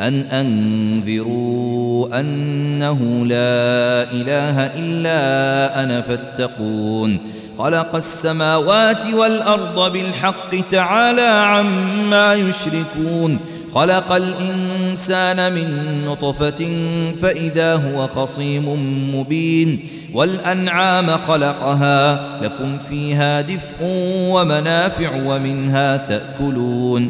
أن أنذروا أنه لا إله إلا أنا فاتقون. خلق السماوات والأرض بالحق تعالى عما يشركون. خلق الإنسان من نطفة فإذا هو خصيم مبين. والأنعام خلقها لكم فيها دفء ومنافع ومنها تأكلون.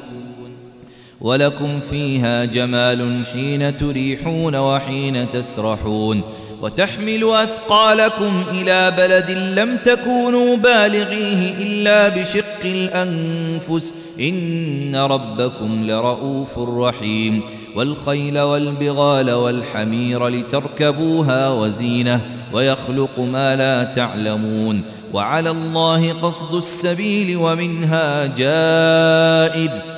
ولكم فيها جمال حين تريحون وحين تسرحون وتحمل أثقالكم إلى بلد لم تكونوا بالغيه إلا بشق الأنفس. إن ربكم لرؤوف رحيم. والخيل والبغال والحمير لتركبوها وزينة ويخلق ما لا تعلمون. وعلى الله قصد السبيل ومنها جائر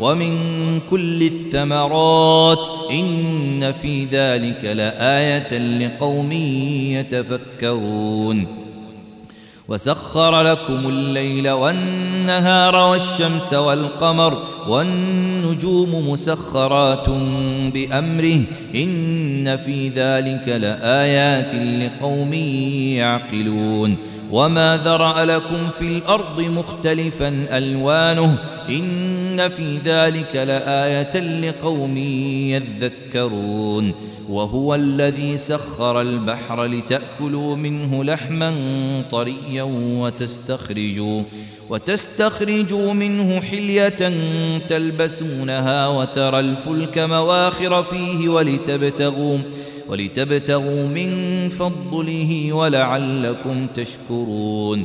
ومن كل الثمرات إن في ذلك لآية لقوم يتفكرون. وسخر لكم الليل والنهار والشمس والقمر والنجوم مسخرات بأمره إن في ذلك لآيات لقوم يعقلون. وما ذرأ لكم في الأرض مختلفا ألوانه إن في ذلك لآية لقوم يذكرون وهو الذي سخر البحر لتأكلوا منه لحما طريا وتستخرجوا وتستخرجوا منه حلية تلبسونها وترى الفلك مواخر فيه ولتبتغوا ولتبتغوا من فضله ولعلكم تشكرون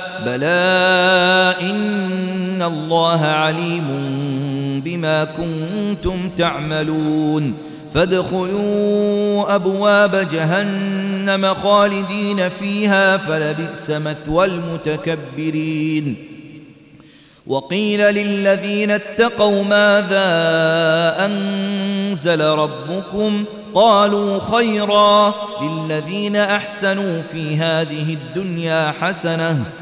بلى إن الله عليم بما كنتم تعملون فادخلوا أبواب جهنم خالدين فيها فلبئس مثوى المتكبرين وقيل للذين اتقوا ماذا أنزل ربكم قالوا خيرا للذين أحسنوا في هذه الدنيا حسنة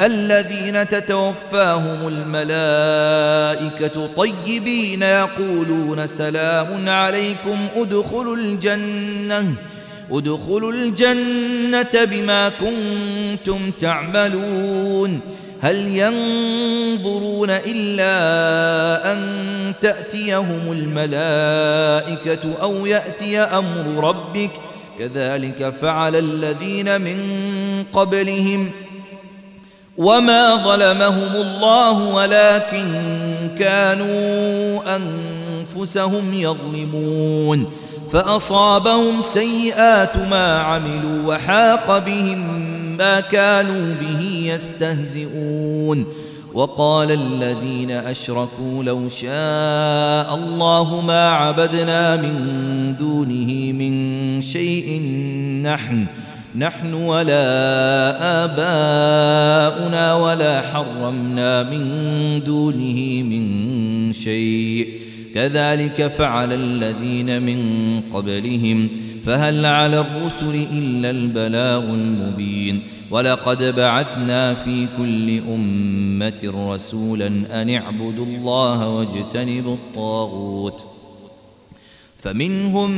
الذين تتوفاهم الملائكة طيبين يقولون سلام عليكم ادخلوا الجنة ادخلوا الجنة بما كنتم تعملون. هل ينظرون إلا أن تأتيهم الملائكة أو يأتي أمر ربك؟ كذلك فعل الذين من قبلهم. وما ظلمهم الله ولكن كانوا أنفسهم يظلمون فأصابهم سيئات ما عملوا وحاق بهم ما كانوا به يستهزئون وقال الذين أشركوا لو شاء الله ما عبدنا من دونه من شيء نحن نحن ولا آباؤنا ولا حرمنا من دونه من شيء. كذلك فعل الذين من قبلهم. فهل على الرسل إلا البلاغ المبين. ولقد بعثنا في كل أمة رسولا أن اعبدوا الله واجتنبوا الطاغوت. فمنهم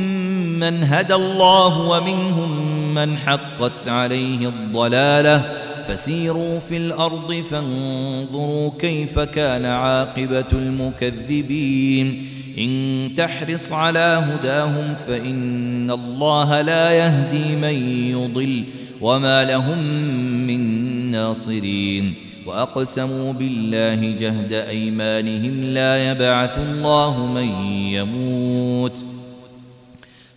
من هدى الله ومنهم من حقت عليه الضلاله. فسيروا في الأرض فانظروا كيف كان عاقبة المكذبين. إن تحرص على هداهم فإن الله لا يهدي من يضل وما لهم من ناصرين. وأقسموا بالله جهد أيمانهم لا يبعث الله من يموت.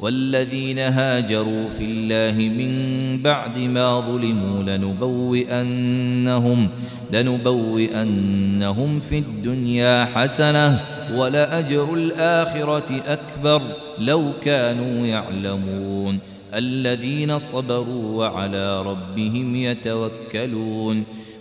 والذين هاجروا في الله من بعد ما ظلموا لنبوئنهم لنبوئنهم في الدنيا حسنة ولأجر الآخرة أكبر لو كانوا يعلمون. الذين صبروا وعلى ربهم يتوكلون.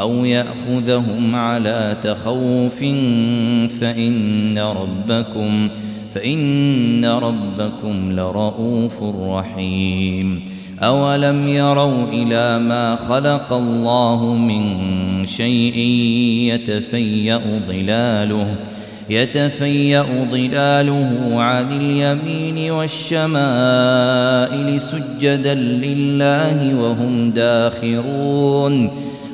أو يأخذهم على تخوف فإن ربكم فإن ربكم لرؤوف رحيم. أولم يروا إلى ما خلق الله من شيء يتفيأ ظلاله يتفيأ ظلاله عن اليمين والشمائل سجدا لله وهم داخرون.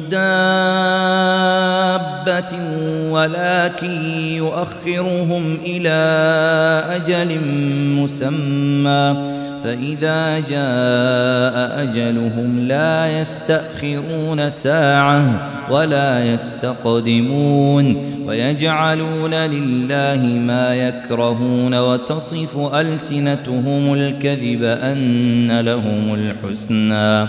دابة ولكن يؤخرهم إلى أجل مسمى فإذا جاء أجلهم لا يستأخرون ساعة ولا يستقدمون ويجعلون لله ما يكرهون وتصف ألسنتهم الكذب أن لهم الحسنى.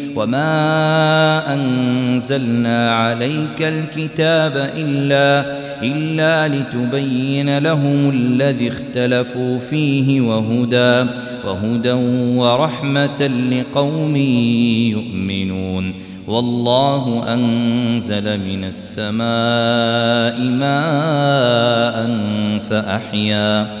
وما أنزلنا عليك الكتاب إلا إلا لتبين لهم الذي اختلفوا فيه وهدى وهدى ورحمة لقوم يؤمنون والله أنزل من السماء ماء فأحيا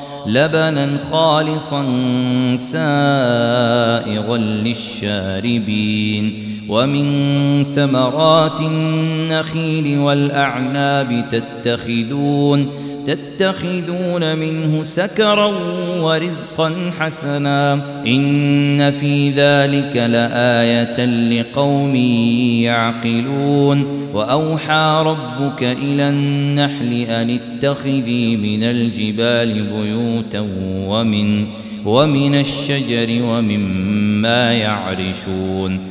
لبنا خالصا سائغا للشاربين ومن ثمرات النخيل والأعناب تتخذون تتخذون منه سكرا ورزقا حسنا إن في ذلك لآية لقوم يعقلون وأوحى ربك إلى النحل أن اتخذي من الجبال بيوتا ومن ومن الشجر ومما يعرشون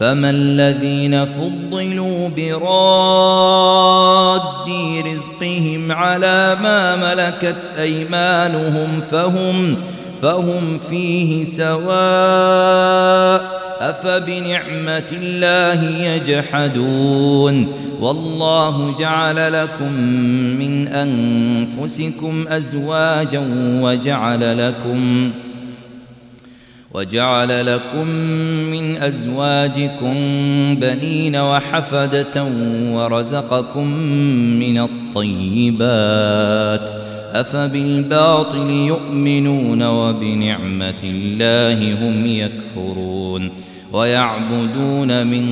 فما الذين فضلوا براد رزقهم على ما ملكت أيمانهم فهم فهم فيه سواء أفبنعمة الله يجحدون والله جعل لكم من أنفسكم أزواجا وجعل لكم وجعل لكم من أزواجكم بنين وحفدة ورزقكم من الطيبات أفبالباطل يؤمنون وبنعمة الله هم يكفرون ويعبدون من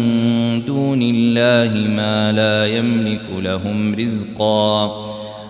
دون الله ما لا يملك لهم رزقا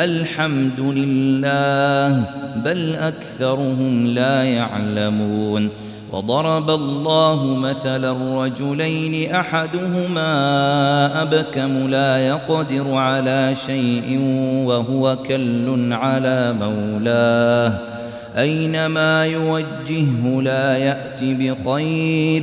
الحمد لله بل أكثرهم لا يعلمون. وضرب الله مثلا رجلين أحدهما أبكم لا يقدر على شيء وهو كل على مولاه. أينما يوجهه لا يأتي بخير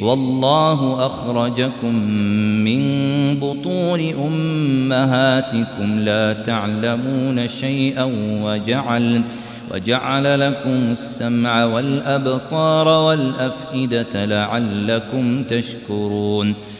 والله أخرجكم من بطون أمهاتكم لا تعلمون شيئا وجعل وجعل لكم السمع والأبصار والأفئدة لعلكم تشكرون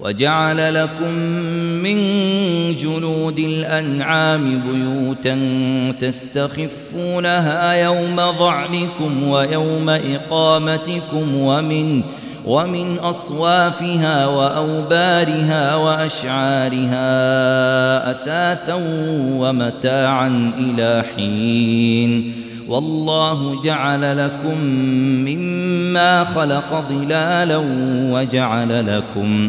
وجعل لكم من جلود الأنعام بيوتا تستخفونها يوم ظعنكم ويوم إقامتكم ومن ومن أصوافها وأوبارها وأشعارها أثاثا ومتاعا إلى حين. والله جعل لكم مما خلق ظلالا وجعل لكم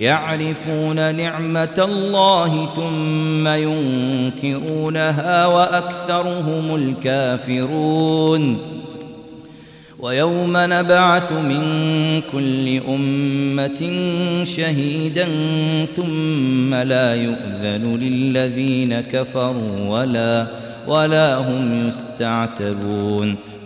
يعرفون نعمة الله ثم ينكرونها وأكثرهم الكافرون. ويوم نبعث من كل أمة شهيدا ثم لا يؤذن للذين كفروا ولا ولا هم يستعتبون.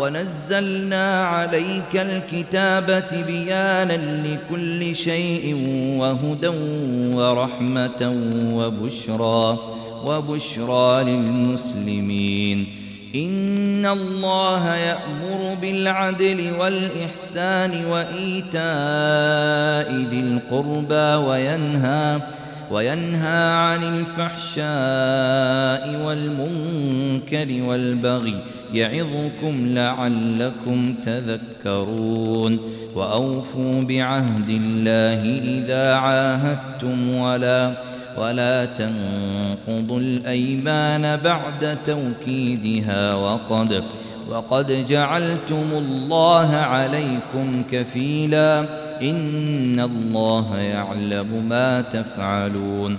ونزلنا عليك الكتاب بيانا لكل شيء وهدى ورحمة وبشرى وبشرى للمسلمين. إن الله يأمر بالعدل والإحسان وإيتاء ذي القربى وينهى وينهى عن الفحشاء والمنكر والبغي يعظكم لعلكم تذكرون وأوفوا بعهد الله إذا عاهدتم ولا ولا تنقضوا الأيمان بعد توكيدها وقد وقد جعلتم الله عليكم كفيلا إن الله يعلم ما تفعلون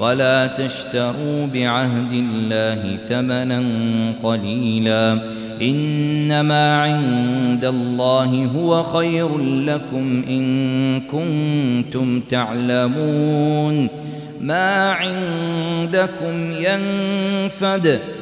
ولا تشتروا بعهد الله ثمنا قليلا. إنما عند الله هو خير لكم إن كنتم تعلمون. ما عندكم ينفد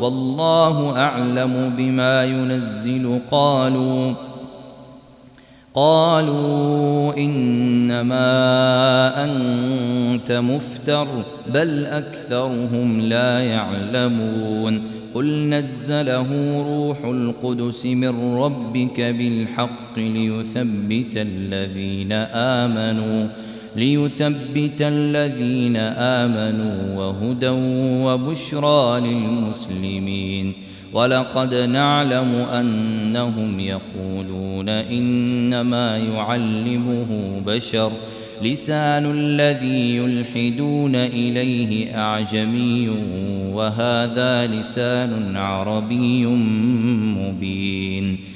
والله أعلم بما ينزل. قالوا قالوا إنما أنت مفتر بل أكثرهم لا يعلمون. قل نزله روح القدس من ربك بالحق ليثبت الذين آمنوا. ليثبت الذين آمنوا وهدى وبشرى للمسلمين. ولقد نعلم أنهم يقولون إنما يعلمه بشر. لسان الذي يلحدون إليه أعجمي وهذا لسان عربي مبين.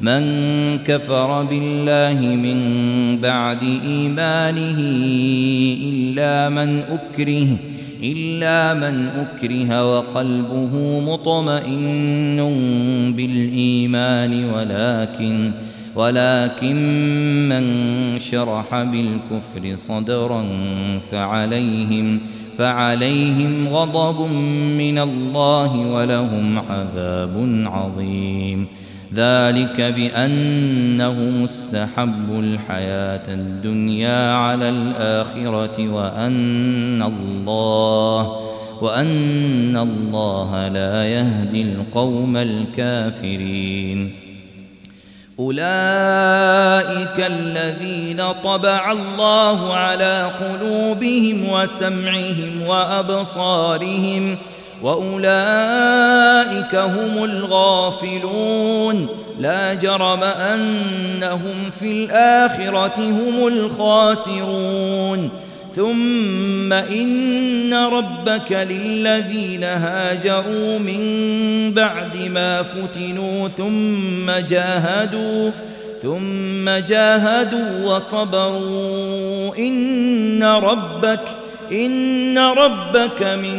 من كفر بالله من بعد إيمانه إلا من أكره إلا من أكره وقلبه مطمئن بالإيمان ولكن ولكن من شرح بالكفر صدرا فعليهم فعليهم غضب من الله ولهم عذاب عظيم. ذلك بأنه مستحب الحياة الدنيا على الآخرة وأن الله وأن الله لا يهدي القوم الكافرين. أولئك الذين طبع الله على قلوبهم وسمعهم وأبصارهم ۖ وأولئك هم الغافلون. لا جرم أنهم في الآخرة هم الخاسرون. ثم إن ربك للذين هاجروا من بعد ما فتنوا ثم جاهدوا ثم جاهدوا وصبروا. إن ربك إن ربك من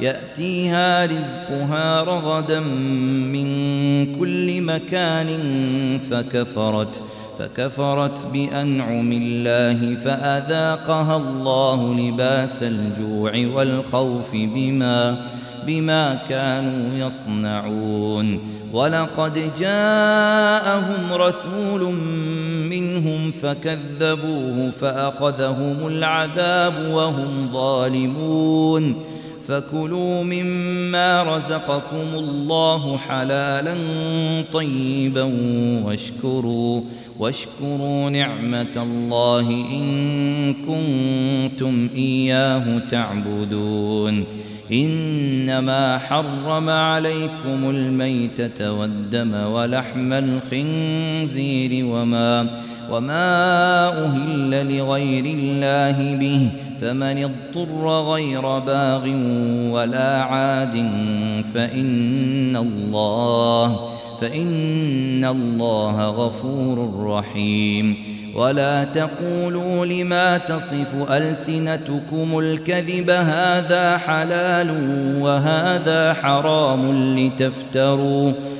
يأتيها رزقها رغدا من كل مكان فكفرت فكفرت بأنعم الله فأذاقها الله لباس الجوع والخوف بما بما كانوا يصنعون. ولقد جاءهم رسول منهم فكذبوه فأخذهم العذاب وهم ظالمون. فكلوا مما رزقكم الله حلالا طيبا واشكروا واشكروا نعمة الله إن كنتم إياه تعبدون. إنما حرم عليكم الميتة والدم ولحم الخنزير وما وما أهل لغير الله به فمن اضطر غير باغ ولا عاد فإن الله فإن الله غفور رحيم ولا تقولوا لما تصف ألسنتكم الكذب هذا حلال وهذا حرام لتفتروا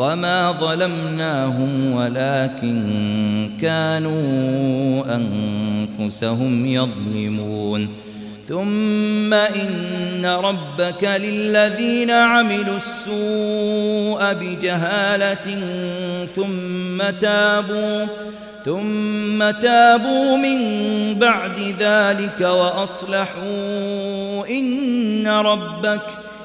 وما ظلمناهم ولكن كانوا أنفسهم يظلمون ثم إن ربك للذين عملوا السوء بجهالة ثم تابوا ثم تابوا من بعد ذلك وأصلحوا إن ربك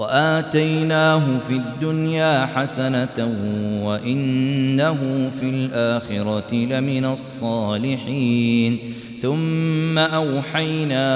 وآتيناه في الدنيا حسنة وإنه في الآخرة لمن الصالحين. ثم أوحينا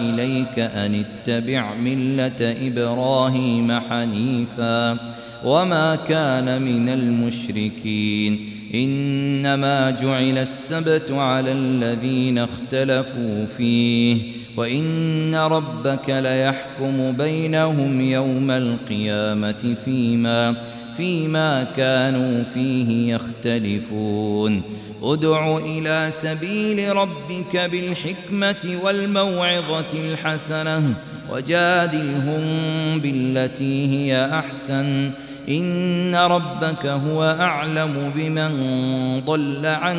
إليك أن اتبع ملة إبراهيم حنيفا وما كان من المشركين. إنما جعل السبت على الذين اختلفوا فيه. وإن ربك ليحكم بينهم يوم القيامة فيما فيما كانوا فيه يختلفون. ادع إلى سبيل ربك بالحكمة والموعظة الحسنة وجادلهم بالتي هي أحسن. إن ربك هو أعلم بمن ضل عن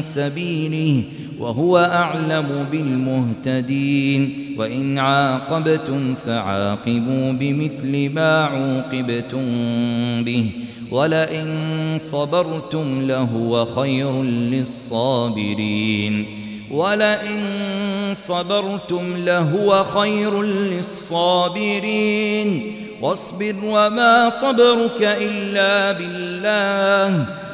سبيله. وهو أعلم بالمهتدين. وإن عاقبتم فعاقبوا بمثل ما عوقبتم به. ولئن صبرتم لهو خير للصابرين. ولئن صبرتم لهو خير للصابرين. واصبر وما صبرك إلا بالله.